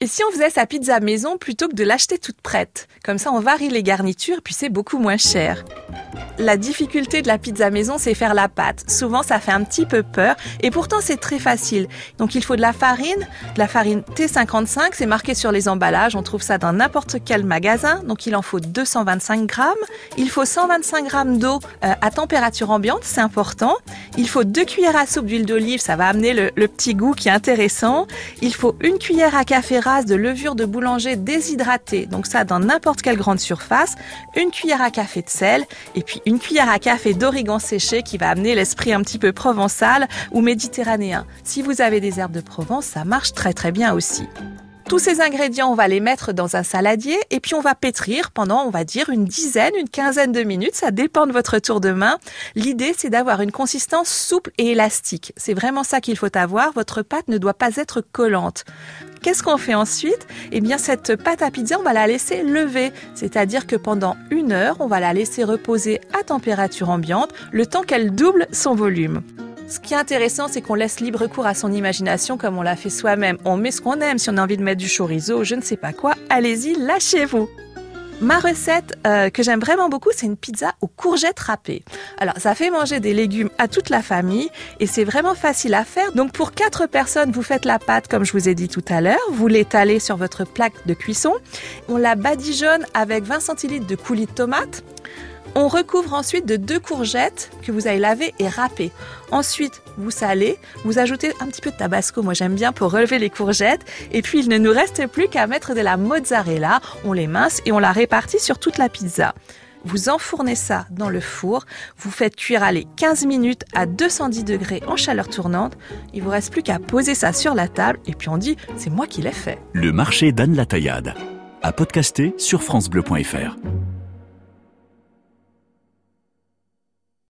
Et si on faisait sa pizza maison plutôt que de l'acheter toute prête? Comme ça, on varie les garnitures, puis c'est beaucoup moins cher. La difficulté de la pizza maison, c'est faire la pâte. Souvent, ça fait un petit peu peur, et pourtant, c'est très facile. Donc, il faut de la farine, de la farine T55, c'est marqué sur les emballages, on trouve ça dans n'importe quel magasin. Donc, il en faut 225 grammes. Il faut 125 grammes d'eau euh, à température ambiante, c'est important. Il faut deux cuillères à soupe d'huile d'olive, ça va amener le, le petit goût qui est intéressant. Il faut une cuillère à café de levure de boulanger déshydratée, donc ça dans n'importe quelle grande surface, une cuillère à café de sel et puis une cuillère à café d'origan séché qui va amener l'esprit un petit peu provençal ou méditerranéen. Si vous avez des herbes de Provence, ça marche très très bien aussi. Tous ces ingrédients, on va les mettre dans un saladier et puis on va pétrir pendant, on va dire, une dizaine, une quinzaine de minutes. Ça dépend de votre tour de main. L'idée, c'est d'avoir une consistance souple et élastique. C'est vraiment ça qu'il faut avoir. Votre pâte ne doit pas être collante. Qu'est-ce qu'on fait ensuite? Eh bien, cette pâte à pizza, on va la laisser lever. C'est-à-dire que pendant une heure, on va la laisser reposer à température ambiante le temps qu'elle double son volume. Ce qui est intéressant, c'est qu'on laisse libre cours à son imagination comme on l'a fait soi-même. On met ce qu'on aime. Si on a envie de mettre du chorizo, je ne sais pas quoi, allez-y, lâchez-vous. Ma recette euh, que j'aime vraiment beaucoup, c'est une pizza aux courgettes râpées. Alors, ça fait manger des légumes à toute la famille et c'est vraiment facile à faire. Donc, pour quatre personnes, vous faites la pâte comme je vous ai dit tout à l'heure. Vous l'étalez sur votre plaque de cuisson. On la badigeonne avec 20 centilitres de coulis de tomate. On recouvre ensuite de deux courgettes que vous avez lavées et râpées. Ensuite, vous salez, vous ajoutez un petit peu de tabasco, moi j'aime bien pour relever les courgettes. Et puis il ne nous reste plus qu'à mettre de la mozzarella, on les mince et on la répartit sur toute la pizza. Vous enfournez ça dans le four, vous faites cuire aller 15 minutes à 210 degrés en chaleur tournante. Il vous reste plus qu'à poser ça sur la table et puis on dit c'est moi qui l'ai fait. Le marché d'Anne Taillade. À podcaster sur francebleu.fr.